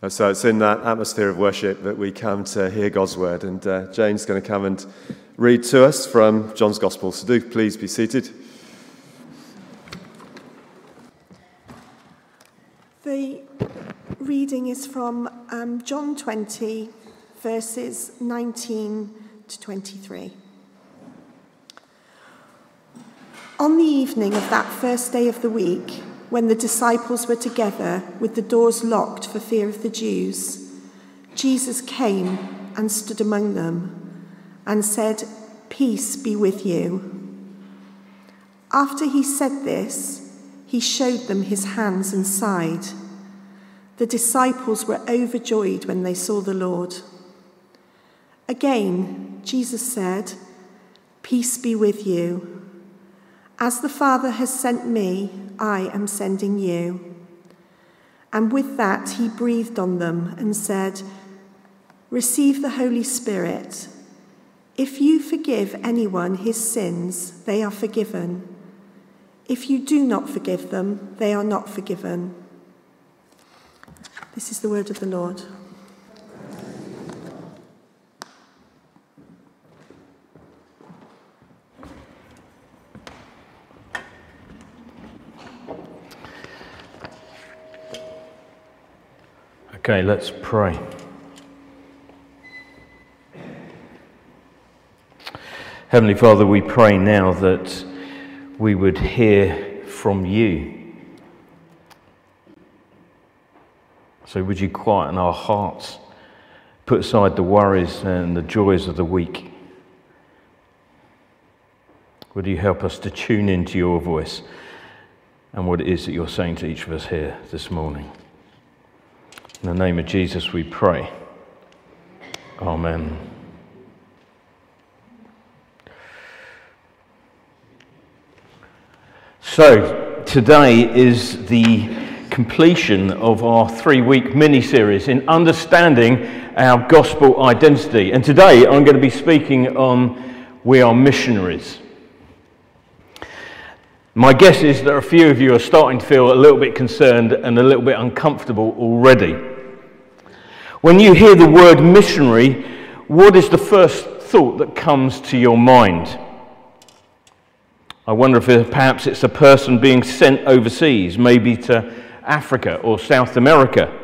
Uh, so it's in that atmosphere of worship that we come to hear God's word. And uh, Jane's going to come and read to us from John's Gospel. So do please be seated. The reading is from um, John 20, verses 19 to 23. On the evening of that first day of the week, when the disciples were together with the doors locked for fear of the Jews, Jesus came and stood among them and said, Peace be with you. After he said this, he showed them his hands and side. The disciples were overjoyed when they saw the Lord. Again, Jesus said, Peace be with you. As the Father has sent me, I am sending you. And with that, he breathed on them and said, Receive the Holy Spirit. If you forgive anyone his sins, they are forgiven. If you do not forgive them, they are not forgiven. This is the word of the Lord. Okay, let's pray. Heavenly Father, we pray now that we would hear from you. So, would you quieten our hearts, put aside the worries and the joys of the week? Would you help us to tune into your voice and what it is that you're saying to each of us here this morning? In the name of Jesus, we pray. Amen. So, today is the completion of our three week mini series in understanding our gospel identity. And today I'm going to be speaking on We Are Missionaries. My guess is that a few of you are starting to feel a little bit concerned and a little bit uncomfortable already. When you hear the word missionary, what is the first thought that comes to your mind? I wonder if perhaps it's a person being sent overseas, maybe to Africa or South America.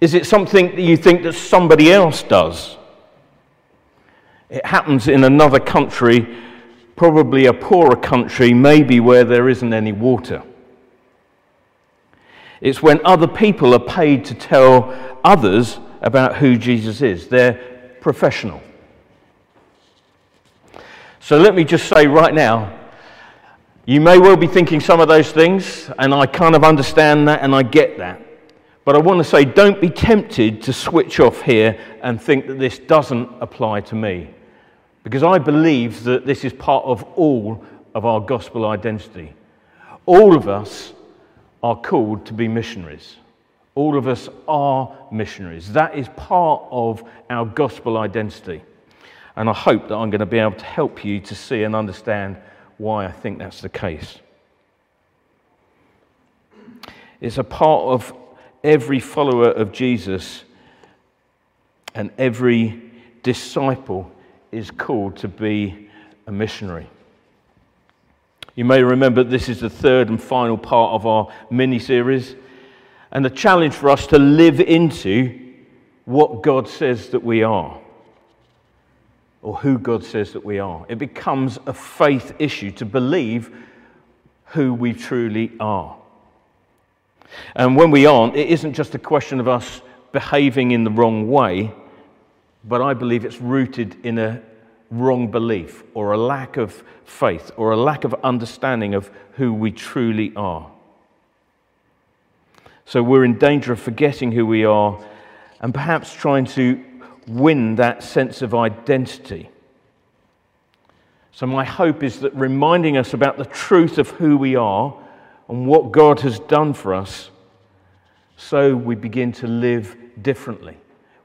Is it something that you think that somebody else does? It happens in another country probably a poorer country, maybe where there isn't any water. It's when other people are paid to tell others about who Jesus is. They're professional. So let me just say right now, you may well be thinking some of those things, and I kind of understand that and I get that. But I want to say, don't be tempted to switch off here and think that this doesn't apply to me. Because I believe that this is part of all of our gospel identity. All of us are called to be missionaries. All of us are missionaries. That is part of our gospel identity. And I hope that I'm going to be able to help you to see and understand why I think that's the case. It's a part of every follower of Jesus and every disciple is called to be a missionary. You may remember this is the third and final part of our mini series, and the challenge for us to live into what God says that we are, or who God says that we are. It becomes a faith issue to believe who we truly are. And when we aren't, it isn't just a question of us behaving in the wrong way, but I believe it's rooted in a wrong belief or a lack of faith or a lack of understanding of who we truly are. So we're in danger of forgetting who we are and perhaps trying to win that sense of identity. So, my hope is that reminding us about the truth of who we are and what God has done for us, so we begin to live differently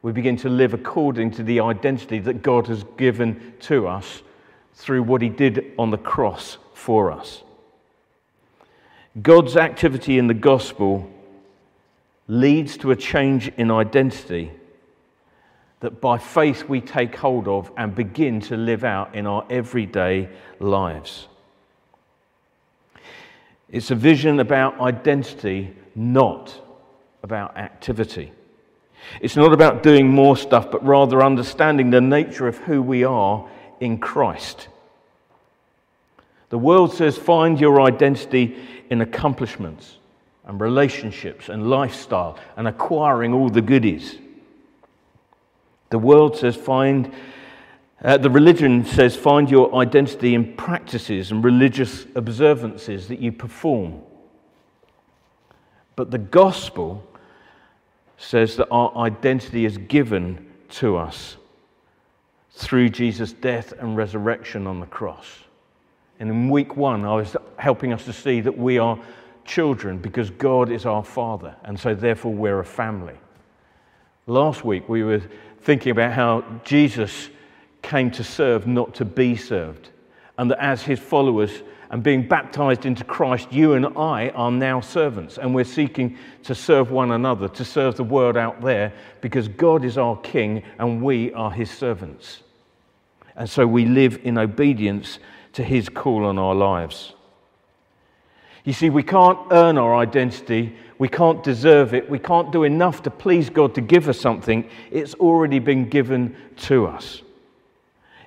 we begin to live according to the identity that God has given to us through what He did on the cross for us. God's activity in the gospel leads to a change in identity that by faith we take hold of and begin to live out in our everyday lives. It's a vision about identity, not about activity. It's not about doing more stuff, but rather understanding the nature of who we are in Christ. The world says find your identity in accomplishments and relationships and lifestyle and acquiring all the goodies. The world says find, uh, the religion says find your identity in practices and religious observances that you perform. But the gospel says that our identity is given to us through Jesus' death and resurrection on the cross. And in week one, I was helping us to see that we are children because God is our Father, and so therefore we're a family. Last week, we were thinking about how Jesus came to serve, not to be served, and that as his followers, and being baptized into Christ, you and I are now servants, and we're seeking to serve one another, to serve the world out there, because God is our King and we are his servants. And so we live in obedience to his call on our lives. You see, we can't earn our identity, we can't deserve it, we can't do enough to please God to give us something. It's already been given to us.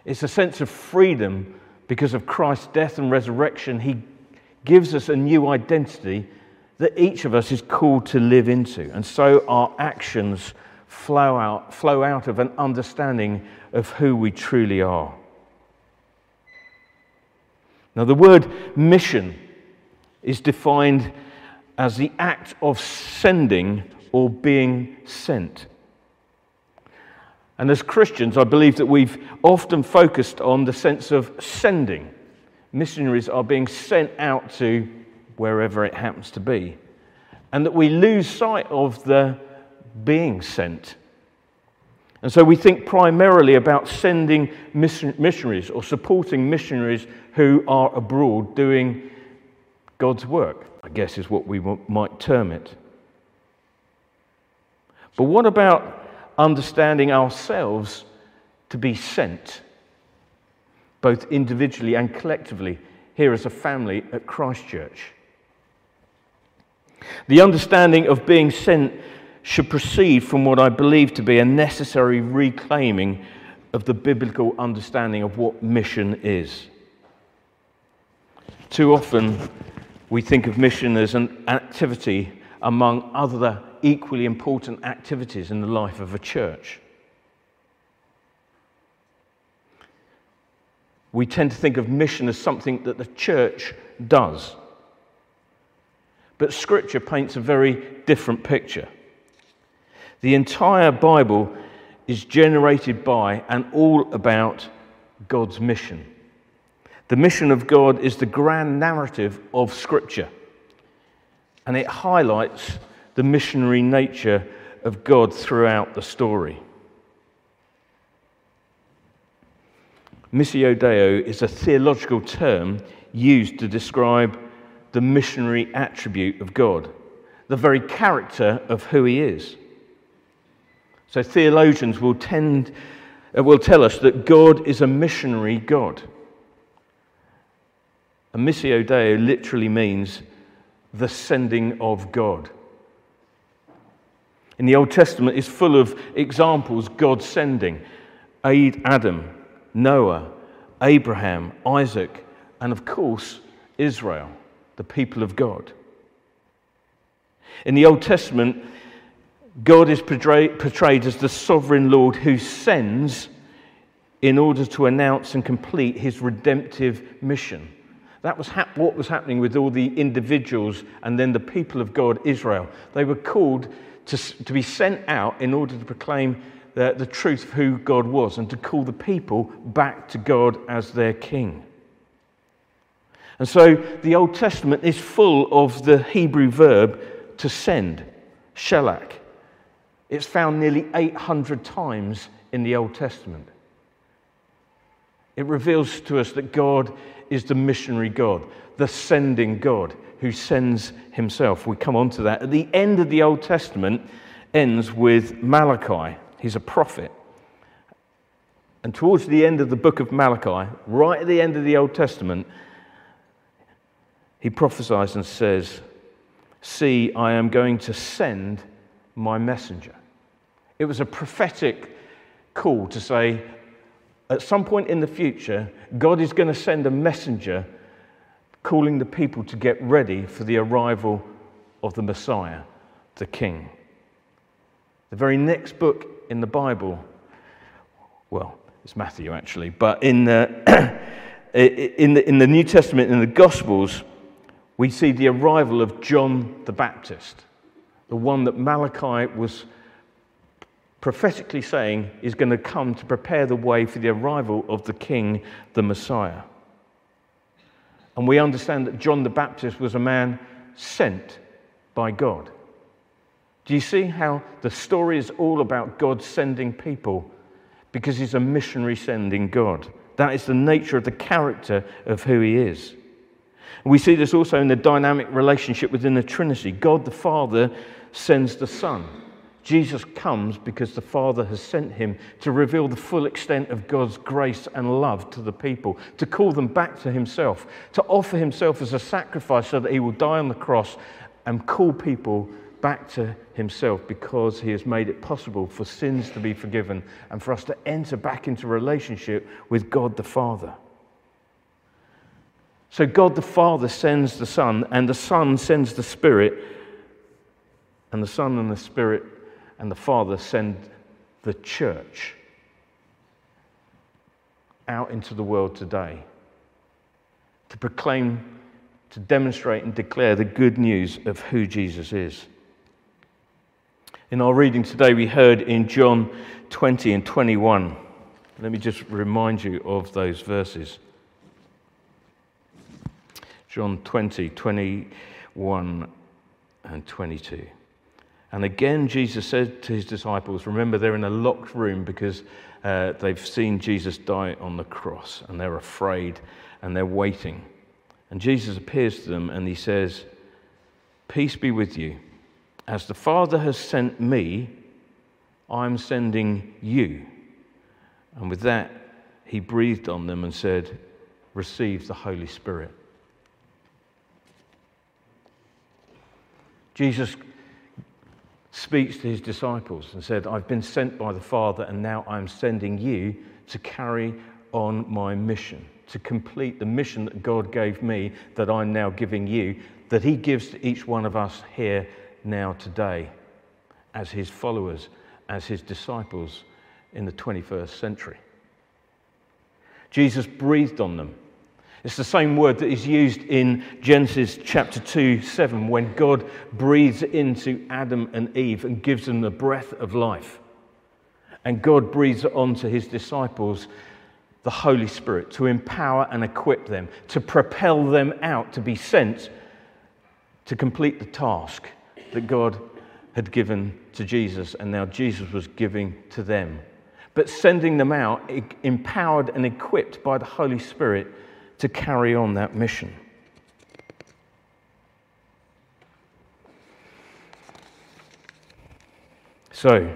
It's a sense of freedom because of Christ's death and resurrection, he gives us a new identity that each of us is called to live into. And so our actions flow out, flow out of an understanding of who we truly are. Now, the word mission is defined as the act of sending or being sent. And as Christians, I believe that we've often focused on the sense of sending. Missionaries are being sent out to wherever it happens to be. And that we lose sight of the being sent. And so we think primarily about sending missionaries or supporting missionaries who are abroad doing God's work, I guess is what we might term it. But what about understanding ourselves to be sent, both individually and collectively, here as a family at Christchurch. The understanding of being sent should proceed from what I believe to be a necessary reclaiming of the biblical understanding of what mission is. Too often, we think of mission as an activity among other equally important activities in the life of a church. We tend to think of mission as something that the church does. But Scripture paints a very different picture. The entire Bible is generated by and all about God's mission. The mission of God is the grand narrative of Scripture, and it highlights the missionary nature of God throughout the story. Missio Dei is a theological term used to describe the missionary attribute of God, the very character of who he is. So theologians will tend uh, will tell us that God is a missionary God. And missio Dei literally means the sending of God in the Old Testament is full of examples God sending Aid Adam, Noah, Abraham, Isaac, and of course, Israel, the people of God. In the Old Testament, God is portrayed as the sovereign Lord who sends in order to announce and complete his redemptive mission. That was hap- what was happening with all the individuals and then the people of God, Israel. They were called to, to be sent out in order to proclaim the, the truth of who God was and to call the people back to God as their king. And so the Old Testament is full of the Hebrew verb to send, shelach. It's found nearly 800 times in the Old Testament. It reveals to us that God is the missionary God, the sending God who sends himself. We come on to that. At the end of the Old Testament ends with Malachi. He's a prophet. And towards the end of the book of Malachi, right at the end of the Old Testament, he prophesies and says, See, I am going to send my messenger. It was a prophetic call to say, at some point in the future, God is going to send a messenger calling the people to get ready for the arrival of the Messiah, the King. The very next book in the Bible, well, it's Matthew actually, but in the, in the, in the New Testament, in the Gospels, we see the arrival of John the Baptist, the one that Malachi was prophetically saying is going to come to prepare the way for the arrival of the King, the Messiah. And we understand that John the Baptist was a man sent by God. Do you see how the story is all about God sending people? Because he's a missionary sending God. That is the nature of the character of who he is. We see this also in the dynamic relationship within the Trinity. God the Father sends the Son. Jesus comes because the Father has sent him to reveal the full extent of God's grace and love to the people, to call them back to himself, to offer himself as a sacrifice so that he will die on the cross and call people back to himself because he has made it possible for sins to be forgiven and for us to enter back into relationship with God the Father. So God the Father sends the Son, and the Son sends the Spirit, and the Son and the Spirit and the Father send the church out into the world today to proclaim, to demonstrate, and declare the good news of who Jesus is. In our reading today, we heard in John 20 and 21. Let me just remind you of those verses. John 20, 21 and 22. And again, Jesus said to his disciples, remember, they're in a locked room because uh, they've seen Jesus die on the cross and they're afraid and they're waiting. And Jesus appears to them and he says, Peace be with you. As the Father has sent me, I'm sending you. And with that, he breathed on them and said, Receive the Holy Spirit. Jesus speaks to his disciples and said, I've been sent by the Father, and now I'm sending you to carry on my mission, to complete the mission that God gave me, that I'm now giving you, that he gives to each one of us here now today as his followers, as his disciples in the 21st century. Jesus breathed on them it's the same word that is used in Genesis chapter 2, 7, when God breathes into Adam and Eve and gives them the breath of life. And God breathes onto his disciples the Holy Spirit to empower and equip them, to propel them out, to be sent to complete the task that God had given to Jesus and now Jesus was giving to them. But sending them out, empowered and equipped by the Holy Spirit to carry on that mission. So,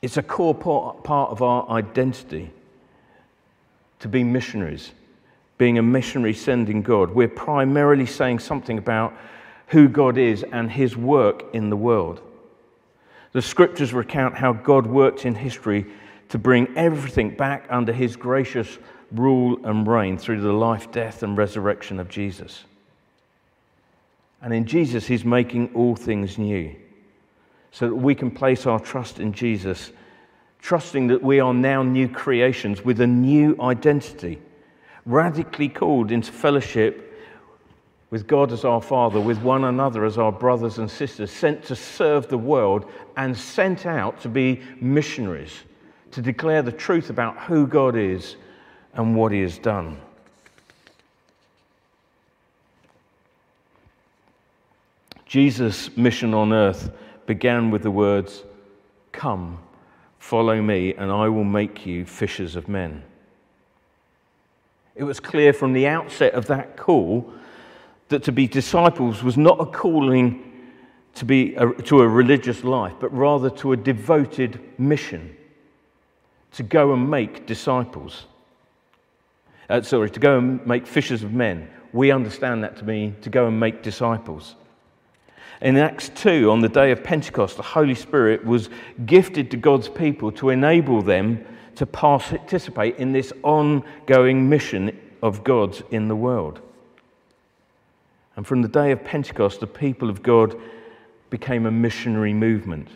it's a core part of our identity to be missionaries, being a missionary sending God. We're primarily saying something about who God is and his work in the world. The scriptures recount how God worked in history to bring everything back under his gracious rule and reign through the life, death, and resurrection of Jesus. And in Jesus, he's making all things new so that we can place our trust in Jesus, trusting that we are now new creations with a new identity, radically called into fellowship with God as our Father, with one another as our brothers and sisters, sent to serve the world and sent out to be missionaries to declare the truth about who God is and what He has done. Jesus' mission on earth began with the words, Come, Follow me, and I will make you fishers of men. It was clear from the outset of that call that to be disciples was not a calling to, be a, to a religious life, but rather to a devoted mission to go and make disciples. Uh, sorry, to go and make fishers of men. We understand that to mean to go and make disciples. In Acts 2, on the day of Pentecost, the Holy Spirit was gifted to God's people to enable them to participate in this ongoing mission of God's in the world. And from the day of Pentecost, the people of God became a missionary movement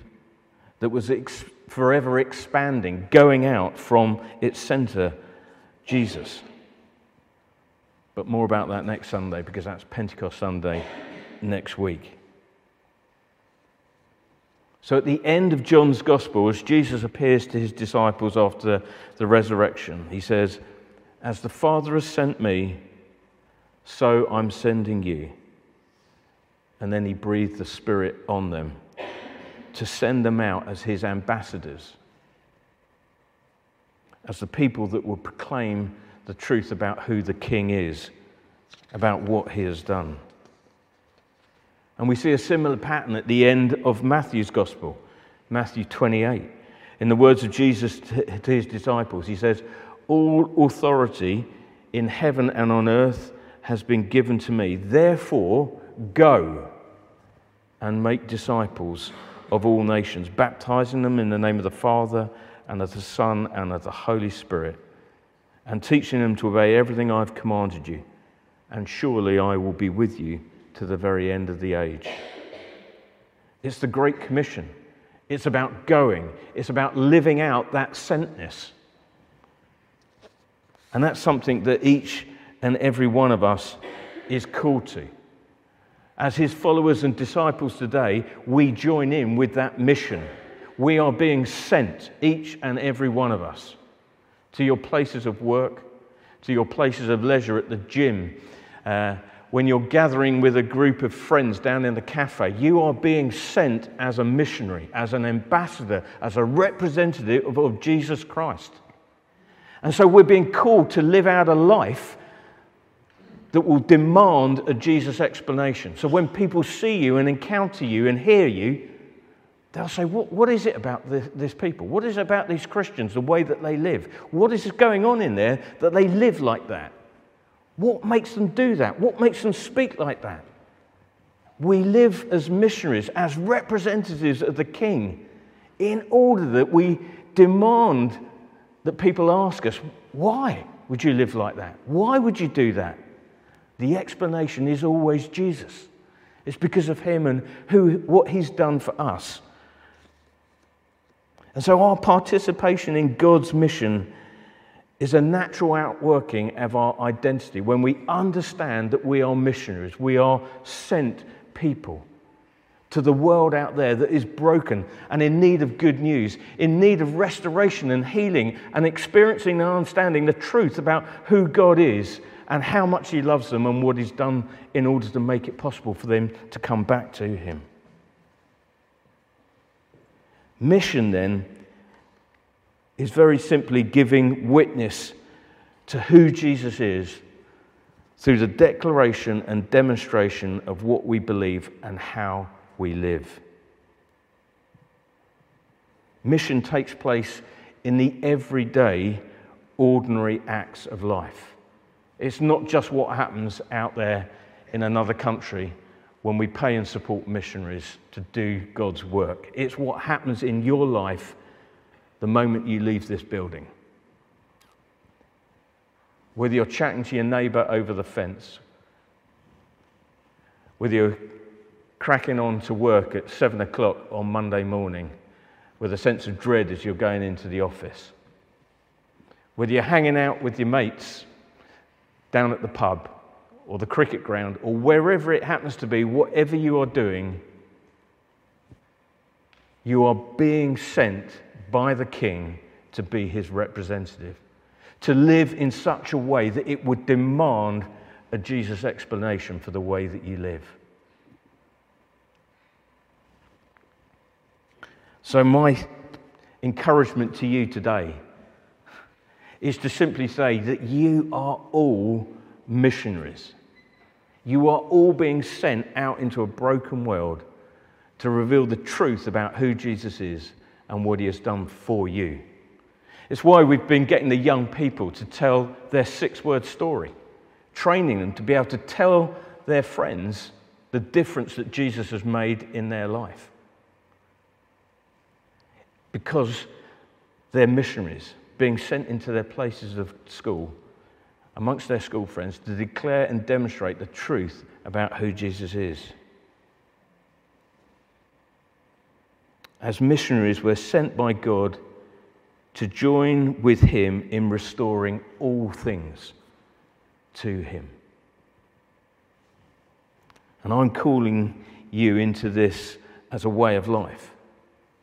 that was ex- forever expanding, going out from its center, Jesus. But more about that next Sunday because that's Pentecost Sunday next week. So, at the end of John's Gospel, as Jesus appears to his disciples after the resurrection, he says, As the Father has sent me, so I'm sending you. And then he breathed the Spirit on them to send them out as his ambassadors, as the people that will proclaim the truth about who the King is, about what he has done. And we see a similar pattern at the end of Matthew's Gospel, Matthew 28. In the words of Jesus to his disciples, he says, All authority in heaven and on earth has been given to me. Therefore, go and make disciples of all nations, baptizing them in the name of the Father and of the Son and of the Holy Spirit, and teaching them to obey everything I've commanded you. And surely I will be with you to the very end of the age. It's the Great Commission. It's about going, it's about living out that sentness. And that's something that each and every one of us is called to. As his followers and disciples today, we join in with that mission. We are being sent, each and every one of us, to your places of work, to your places of leisure at the gym, uh, when you're gathering with a group of friends down in the cafe, you are being sent as a missionary, as an ambassador, as a representative of, of Jesus Christ. And so we're being called to live out a life that will demand a Jesus explanation. So when people see you and encounter you and hear you, they'll say, What, what is it about this, this, people? What is it about these Christians, the way that they live? What is going on in there that they live like that? What makes them do that? What makes them speak like that? We live as missionaries, as representatives of the King, in order that we demand that people ask us, why would you live like that? Why would you do that? The explanation is always Jesus. It's because of him and who, what he's done for us. And so our participation in God's mission is a natural outworking of our identity when we understand that we are missionaries, we are sent people to the world out there that is broken and in need of good news, in need of restoration and healing, and experiencing and understanding the truth about who God is and how much He loves them and what He's done in order to make it possible for them to come back to Him. Mission, then, is very simply giving witness to who Jesus is through the declaration and demonstration of what we believe and how we live. Mission takes place in the everyday, ordinary acts of life. It's not just what happens out there in another country when we pay and support missionaries to do God's work. It's what happens in your life the moment you leave this building. Whether you're chatting to your neighbour over the fence, whether you're cracking on to work at seven o'clock on Monday morning with a sense of dread as you're going into the office, whether you're hanging out with your mates down at the pub or the cricket ground or wherever it happens to be, whatever you are doing, you are being sent by the king to be his representative, to live in such a way that it would demand a Jesus explanation for the way that you live. So, my encouragement to you today is to simply say that you are all missionaries. You are all being sent out into a broken world to reveal the truth about who Jesus is and what he has done for you. It's why we've been getting the young people to tell their six word story, training them to be able to tell their friends the difference that Jesus has made in their life. Because they're missionaries being sent into their places of school, amongst their school friends, to declare and demonstrate the truth about who Jesus is. As missionaries, we're sent by God to join with Him in restoring all things to Him. And I'm calling you into this as a way of life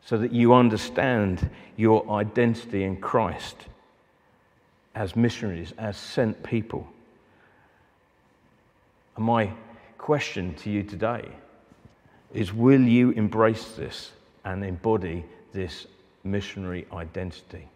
so that you understand your identity in Christ as missionaries, as sent people. And my question to you today is will you embrace this and embody this missionary identity?